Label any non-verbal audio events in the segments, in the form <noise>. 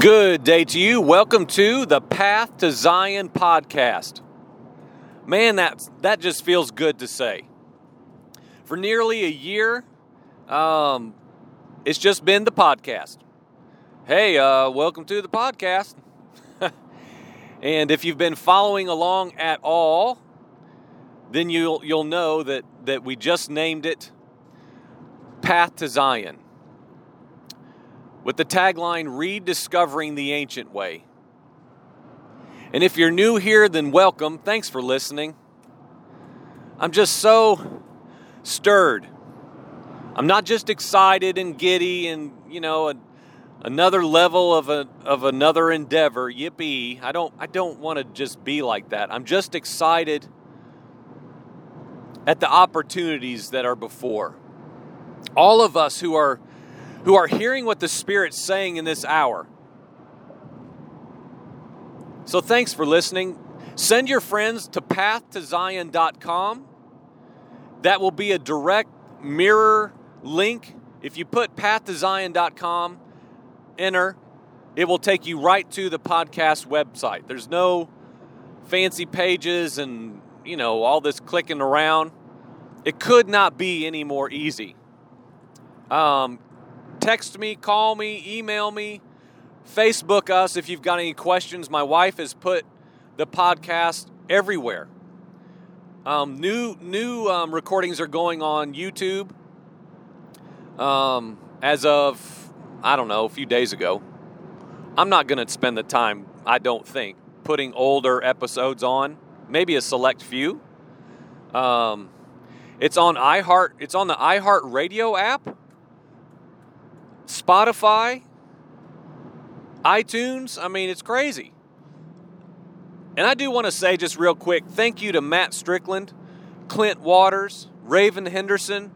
Good day to you. Welcome to the Path to Zion podcast. Man, that, that just feels good to say. For nearly a year, um, it's just been the podcast. Hey, uh, welcome to the podcast. <laughs> and if you've been following along at all, then you'll you'll know that that we just named it Path to Zion with the tagline Rediscovering the Ancient Way. And if you're new here, then welcome. Thanks for listening. I'm just so stirred. I'm not just excited and giddy and, you know, a, another level of a of another endeavor. Yippee. I don't I don't want to just be like that. I'm just excited at the opportunities that are before. All of us who are who are hearing what the Spirit's saying in this hour. So thanks for listening. Send your friends to pathtozion.com. That will be a direct mirror link. If you put pathtozion.com, enter, it will take you right to the podcast website. There's no fancy pages and, you know, all this clicking around. It could not be any more easy. Um, text me, call me, email me, Facebook us if you've got any questions. My wife has put the podcast everywhere. Um, new new um, recordings are going on YouTube. Um, as of I don't know, a few days ago. I'm not going to spend the time. I don't think putting older episodes on. Maybe a select few. Um, it's on iHeart. It's on the iHeart Radio app. Spotify, iTunes. I mean, it's crazy. And I do want to say just real quick thank you to Matt Strickland, Clint Waters, Raven Henderson.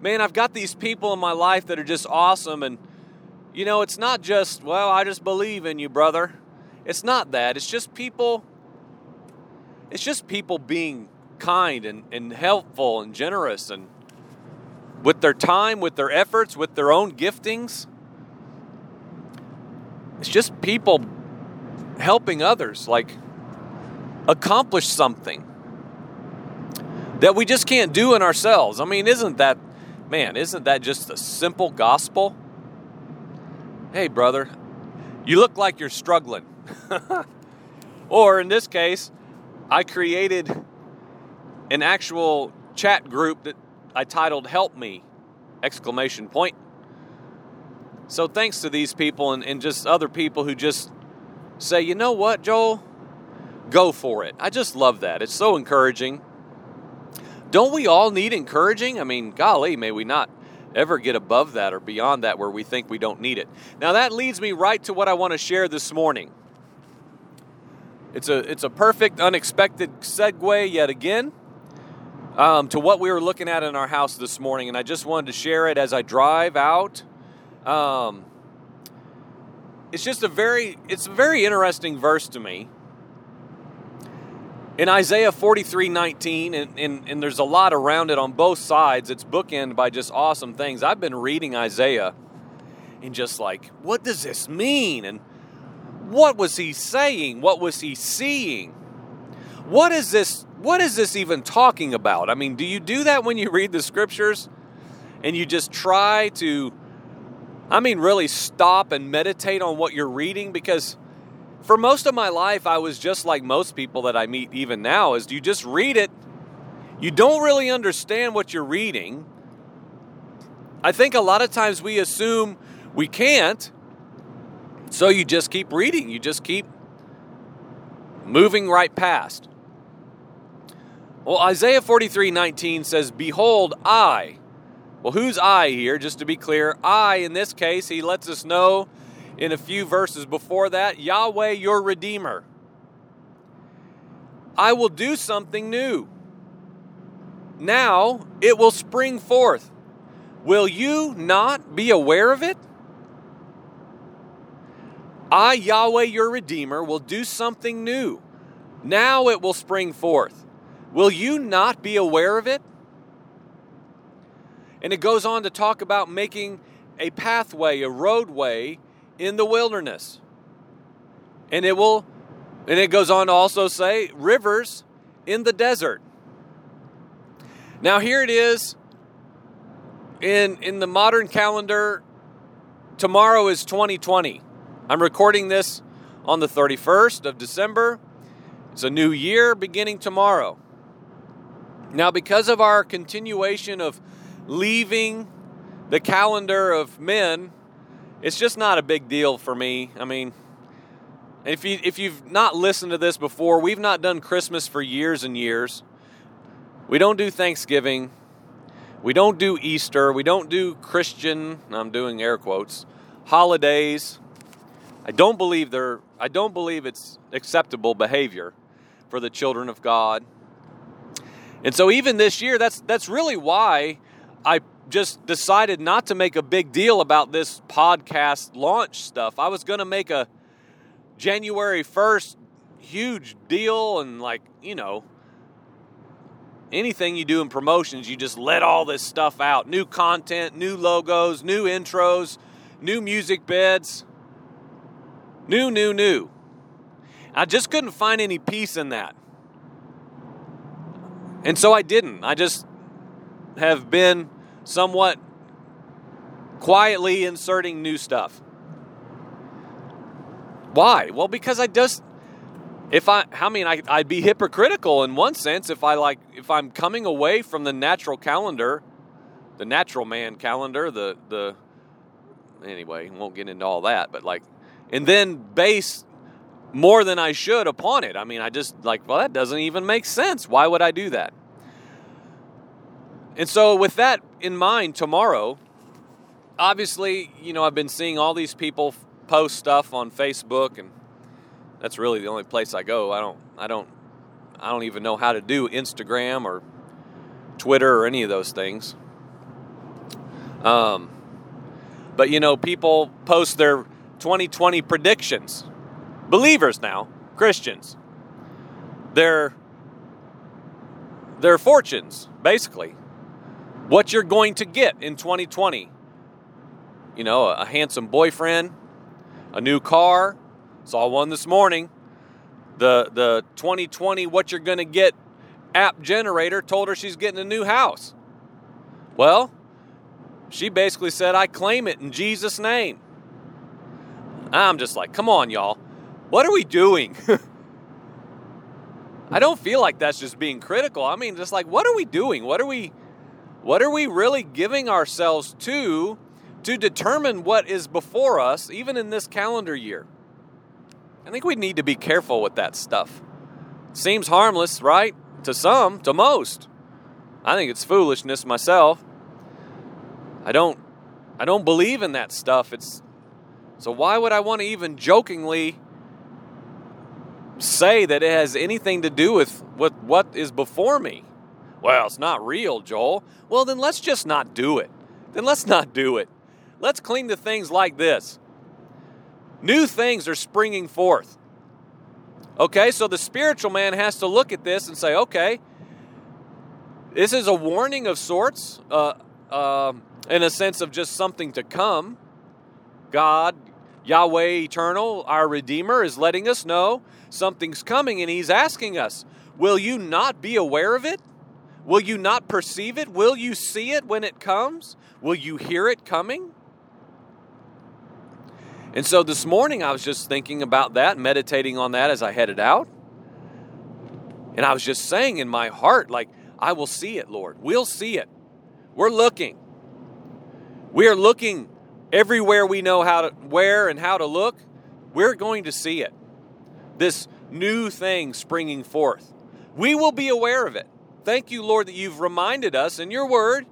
Man, I've got these people in my life that are just awesome. And, you know, it's not just, well, I just believe in you, brother. It's not that. It's just people, it's just people being kind and, and helpful and generous and with their time, with their efforts, with their own giftings. It's just people helping others, like accomplish something that we just can't do in ourselves. I mean, isn't that, man, isn't that just a simple gospel? Hey, brother, you look like you're struggling. <laughs> or in this case, I created an actual chat group that I titled Help Me! Exclamation point. So thanks to these people and, and just other people who just say, you know what, Joel? Go for it. I just love that. It's so encouraging. Don't we all need encouraging? I mean, golly, may we not ever get above that or beyond that where we think we don't need it. Now that leads me right to what I want to share this morning. It's a it's a perfect unexpected segue yet again um, to what we were looking at in our house this morning, and I just wanted to share it as I drive out. Um, it's just a very it's a very interesting verse to me. In Isaiah 43 19, and, and, and there's a lot around it on both sides, it's bookend by just awesome things. I've been reading Isaiah and just like, what does this mean? And what was he saying? What was he seeing? What is this what is this even talking about? I mean, do you do that when you read the scriptures and you just try to, I mean, really stop and meditate on what you're reading? Because for most of my life, I was just like most people that I meet even now is you just read it, you don't really understand what you're reading. I think a lot of times we assume we can't, so you just keep reading, you just keep moving right past. Well, Isaiah 43 19 says, Behold, I. Well, who's I here? Just to be clear, I, in this case, he lets us know in a few verses before that Yahweh, your Redeemer. I will do something new. Now it will spring forth. Will you not be aware of it? I, Yahweh, your Redeemer, will do something new. Now it will spring forth. Will you not be aware of it? And it goes on to talk about making a pathway, a roadway in the wilderness. And it will and it goes on to also say rivers in the desert. Now here it is in in the modern calendar tomorrow is 2020. I'm recording this on the 31st of December. It's a new year beginning tomorrow. Now because of our continuation of leaving the calendar of men, it's just not a big deal for me. I mean, if you if you've not listened to this before, we've not done Christmas for years and years. We don't do Thanksgiving. We don't do Easter. We don't do Christian, I'm doing air quotes, holidays. I don't believe they're I don't believe it's acceptable behavior for the children of God. And so even this year that's that's really why I just decided not to make a big deal about this podcast launch stuff. I was going to make a January 1st huge deal and like, you know, anything you do in promotions, you just let all this stuff out. New content, new logos, new intros, new music beds. New, new, new. I just couldn't find any peace in that. And so I didn't. I just have been somewhat quietly inserting new stuff. Why? Well, because I just if I I mean I I'd be hypocritical in one sense if I like if I'm coming away from the natural calendar, the natural man calendar, the the anyway, won't get into all that, but like and then base more than I should upon it. I mean, I just like, well, that doesn't even make sense. Why would I do that? And so, with that in mind, tomorrow, obviously, you know, I've been seeing all these people post stuff on Facebook, and that's really the only place I go. I don't, I don't, I don't even know how to do Instagram or Twitter or any of those things. Um, but you know, people post their 2020 predictions. Believers now, Christians. Their their fortunes, basically what you're going to get in 2020. You know, a, handsome boyfriend, a new car. Saw one this morning. The the 2020 what you're going to get app generator told her she's getting a new house. Well, she basically said, I claim it in Jesus' name. I'm just like, come on, y'all. What are we doing? <laughs> I don't feel like that's just being critical. I mean, just like, what are we doing? What are we what are we really giving ourselves to to determine what is before us, even in this calendar year? I think we need to be careful with that stuff. Seems harmless, right? To some, to most. I think it's foolishness myself. I don't I don't believe in that stuff. It's so why would I want to even jokingly say that it has anything to do with, what is before me? Well, it's not real, Joel. Well, then let's just not do it. Then let's not do it. Let's cling to things like this. New things are springing forth. Okay, so the spiritual man has to look at this and say, okay, this is a warning of sorts, uh, uh, in a sense of just something to come. God, Yahweh Eternal, our Redeemer, is letting us know something's coming, and He's asking us, Will you not be aware of it? Will you not perceive it? Will you see it when it comes? Will you hear it coming? And so this morning I was just thinking about that, meditating on that as I headed out. And I was just saying in my heart, like, I will see it, Lord. We'll see it. We're looking. We are looking everywhere we know how to where and how to look. We're going to see it. This new thing springing forth. We will be aware of it. Thank you, Lord, that you've reminded us in your word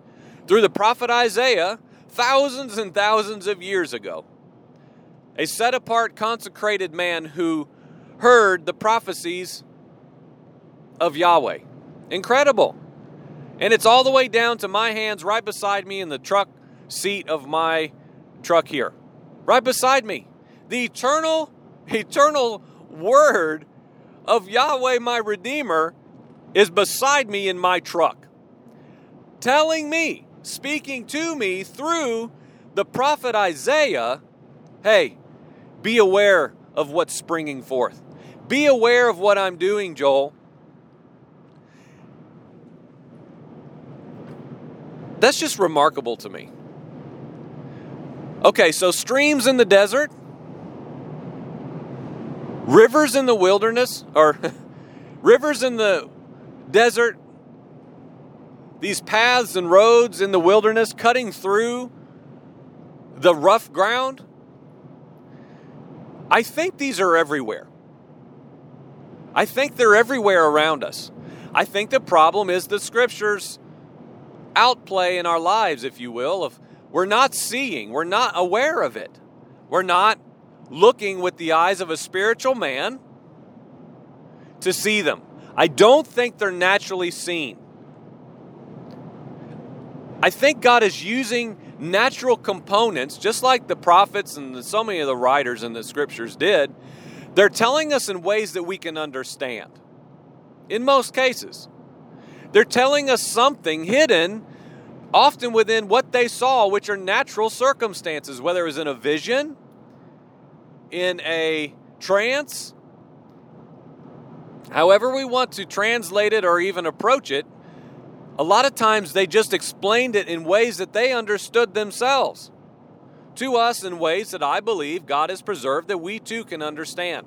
through the prophet Isaiah thousands and thousands of years ago. A set apart, consecrated man who heard the prophecies of Yahweh. Incredible. And it's all the way down to my hands right beside me in the truck seat of my truck here. Right beside me. The eternal, eternal word of Yahweh, my Redeemer, is beside me in my truck, telling me, speaking to me through the prophet Isaiah, hey, be aware of what's springing forth. Be aware of what I'm doing, Joel. That's just remarkable to me. Okay, so streams in the desert, rivers in the wilderness, or <laughs> rivers in the desert, these paths and roads in the wilderness cutting through the rough ground. I think these are everywhere. I think they're everywhere around us. I think the problem is the scriptures outplay in our lives, if you will, of we're not seeing, we're not aware of it. We're not looking with the eyes of a spiritual man to see them. I don't think they're naturally seen. I think God is using natural components, just like the prophets and so many of the writers in the scriptures did. They're telling us in ways that we can understand. In most cases, they're telling us something hidden, often within what they saw, which are natural circumstances, whether it was in a vision, in a trance, however we want to translate it or even approach it a lot of times they just explained it in ways that they understood themselves to us in ways that I believe God has preserved that we too can understand.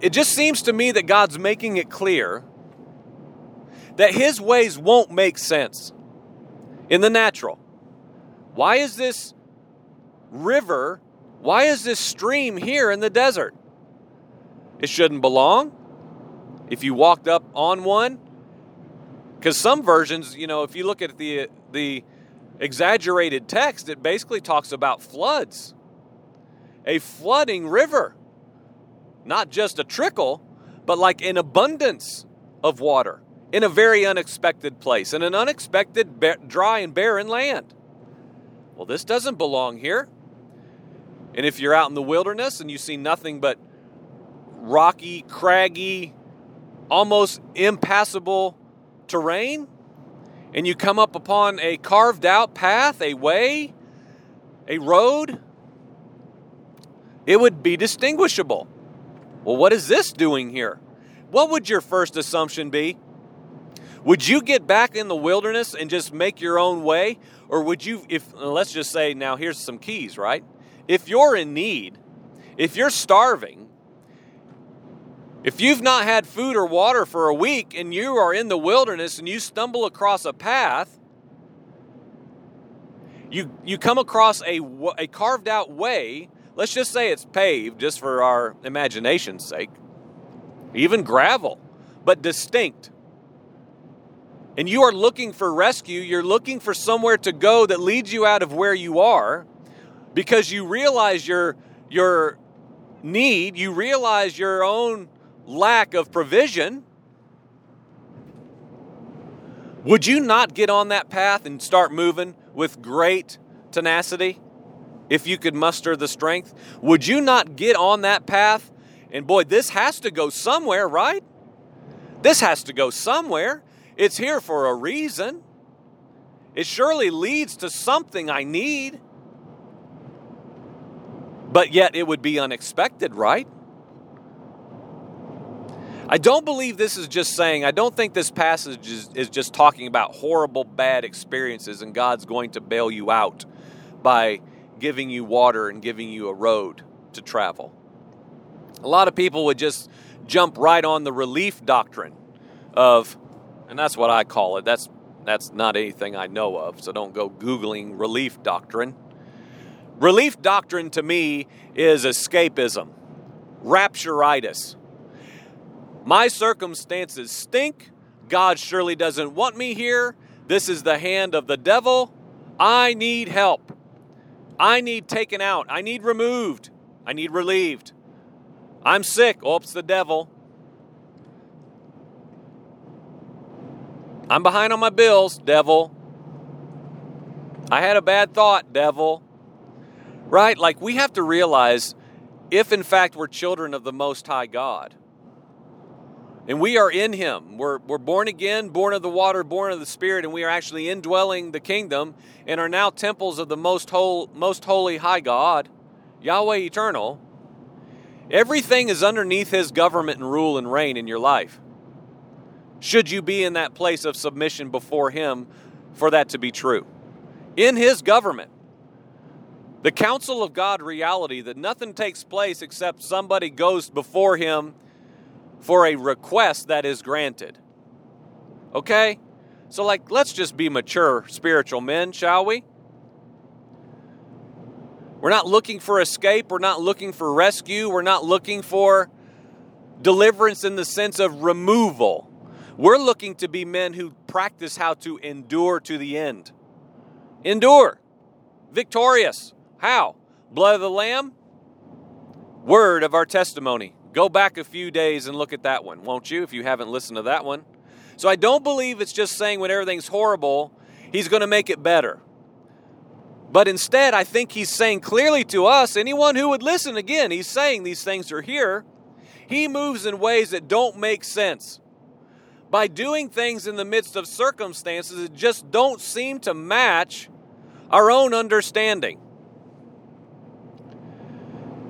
It just seems to me that God's making it clear that His ways won't make sense in the natural. Why is this river, why is this stream here in the desert? It shouldn't belong. If you walked up on one, because some versions, you know, if you look at the the exaggerated text, it basically talks about floods, a flooding river, not just a trickle, but like an abundance of water in a very unexpected place, in an unexpected dry and barren land. Well, this doesn't belong here. And if you're out in the wilderness and you see nothing but rocky, craggy, almost impassable terrain and you come up upon a carved out path, a way, a road, it would be distinguishable. Well, what is this doing here? What would your first assumption be? Would you get back in the wilderness and just make your own way? Or would you, if, uh, let's just say, now here's some keys, right? If you're in need, if you're starving, if you've not had food or water for a week and you are in the wilderness and you stumble across a path, you, you come across a, a carved out way, let's just say it's paved just for our imagination's sake, even gravel, but distinct. And you are looking for rescue, you're looking for somewhere to go that leads you out of where you are because you realize your, your need, you realize your own lack of provision, would you not get on that path and start moving with great tenacity if you could muster the strength? Would you not get on that path? And boy, this has to go somewhere, right? This has to go somewhere. It's here for a reason. It surely leads to something I need. But yet it would be unexpected, right? I don't believe this is just saying, I don't think this passage is, is just talking about horrible, bad experiences and God's going to bail you out by giving you water and giving you a road to travel. A lot of people would just jump right on the relief doctrine of, and that's what I call it. That's that's not anything I know of, so don't go googling relief doctrine. Relief doctrine to me is escapism, rapturitis. My circumstances stink. God surely doesn't want me here. This is the hand of the devil. I need help. I need taken out. I need removed. I need relieved. I'm sick. It's the devil. I'm behind on my bills, devil. I had a bad thought, devil. Right? Like we have to realize if in fact we're children of the Most High God, and we are in him. We're, we're born again, born of the water, born of the Spirit, and we are actually indwelling the kingdom and are now temples of the most, whole, most holy high God Yahweh eternal, everything is underneath his government and rule and reign in your life. Should you be in that place of submission before him for that to be true? In his government, the counsel of God reality that nothing takes place except somebody goes before him for a request that is granted. Okay? So, like, let's just be mature spiritual men, shall we? We're not looking for escape. We're not looking for rescue. We're not looking for deliverance in the sense of removal. We're looking to be men who practice how to endure to the end. Endure. Victorious. How? Blood of the Lamb? Word of our testimony. Go back a few days and look at that one, won't you, if you haven't listened to that one? So I don't believe it's just saying when everything's horrible, he's going to make it better. But instead, I think he's saying clearly to us, anyone who would listen again, he's saying these things are here. He moves in ways that don't make sense. By doing things in the midst of circumstances that just don't seem to match our own understanding.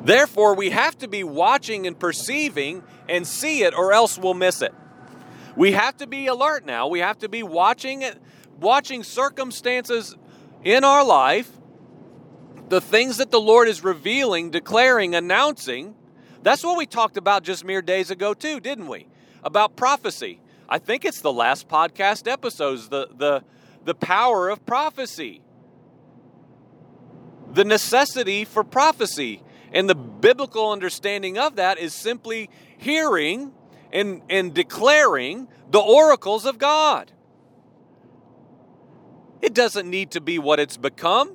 Therefore, we have to be watching and perceiving and see it, or else we'll miss it. We have to be alert now. We have to be watching it, watching circumstances in our life, the things that the Lord is revealing, declaring, announcing. That's what we talked about just mere days ago, too, didn't we? About prophecy. I think it's the last podcast episodes, the the the power of prophecy. The necessity for prophecy. And the biblical understanding of that is simply hearing and, and declaring the oracles of God. It doesn't need to be what it's become,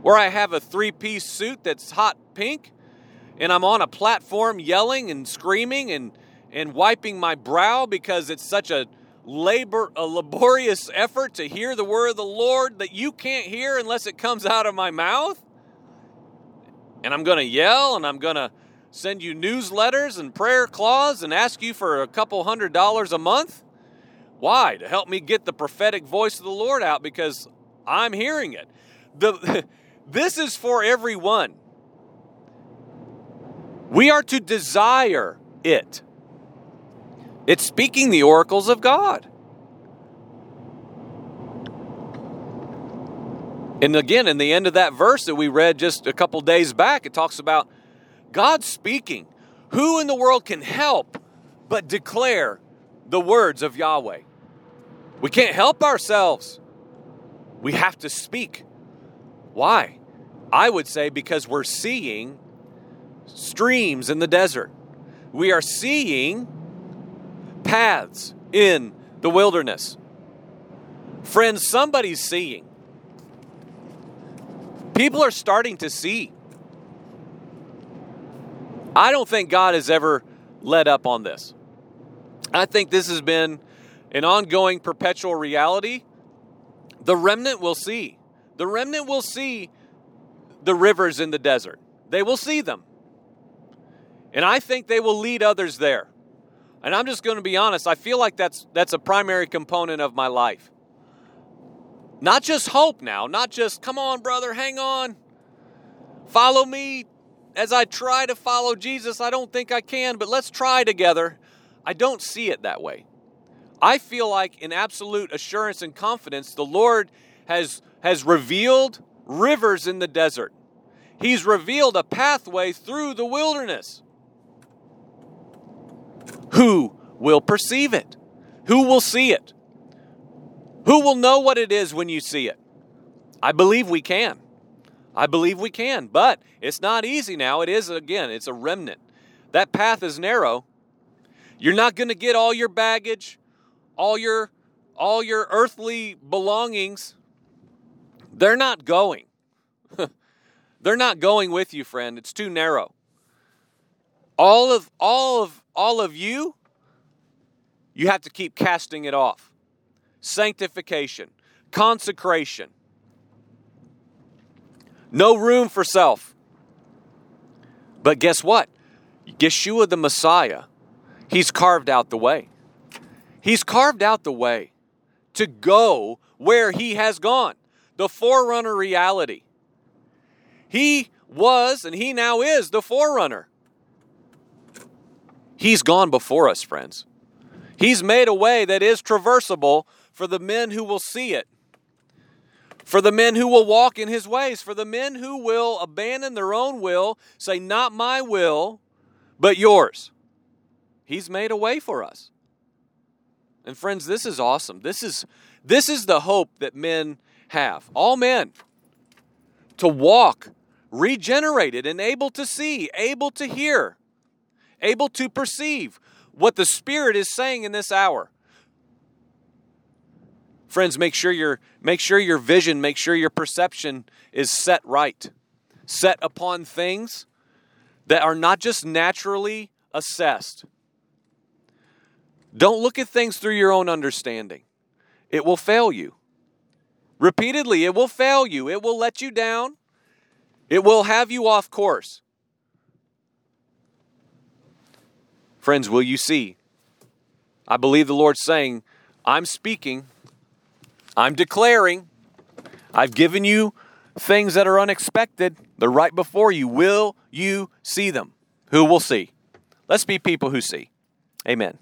where I have a three piece suit that's hot pink and I'm on a platform yelling and screaming and, and wiping my brow because it's such a labor a laborious effort to hear the word of the Lord that you can't hear unless it comes out of my mouth. And I'm going to yell and I'm going to send you newsletters and prayer cloths and ask you for a couple hundred dollars a month? Why? To help me get the prophetic voice of the Lord out because I'm hearing it. The, <laughs> this is for everyone. We are to desire it. It's speaking the oracles of God. And again, in the end of that verse that we read just a couple days back, it talks about God speaking. Who in the world can help but declare the words of Yahweh? We can't help ourselves. We have to speak. Why? I would say because we're seeing streams in the desert. We are seeing paths in the wilderness. Friends, somebody's seeing. People are starting to see. I don't think God has ever let up on this. I think this has been an ongoing, perpetual reality. The remnant will see. The remnant will see the rivers in the desert. They will see them. And I think they will lead others there. And I'm just going to be honest, I feel like that's that's a primary component of my life. Not just hope now, not just come on brother, hang on. Follow me, as I try to follow Jesus, I don't think I can, but let's try together. I don't see it that way. I feel like, in absolute assurance and confidence, the Lord has, has revealed rivers in the desert. He's revealed a pathway through the wilderness. Who will perceive it? Who will see it? Who will know what it is when you see it? I believe we can. I believe we can, but it's not easy now. It is, again, it's a remnant. That path is narrow. You're not going to get all your baggage, all your all your earthly belongings. They're not going. <laughs> They're not going with you, friend. It's too narrow. All of all of all of you you have to keep casting it off. Sanctification, consecration, no room for self. But guess what? Yeshua the Messiah, he's carved out the way. He's carved out the way to go where he has gone, the forerunner reality. He was, and he now is the forerunner. He's gone before us, friends. He's made a way that is traversable for the men who will see it, for the men who will walk in his ways, for the men who will abandon their own will, say, Not my will, but yours. He's made a way for us. And friends, this is awesome. This is this is the hope that men have. All men to walk regenerated and able to see, able to hear, able to perceive what the Spirit is saying in this hour. Friends, make sure your make sure your vision, make sure your perception is set right. Set upon things that are not just naturally assessed. Don't look at things through your own understanding. It will fail you. Repeatedly, it will fail you. It will let you down. It will have you off course. Friends, will you see? I believe the Lord's saying, I'm speaking, I'm declaring, I've given you things that are unexpected. They're right before you. Will you see them? Who will see? Let's be people who see. Amen.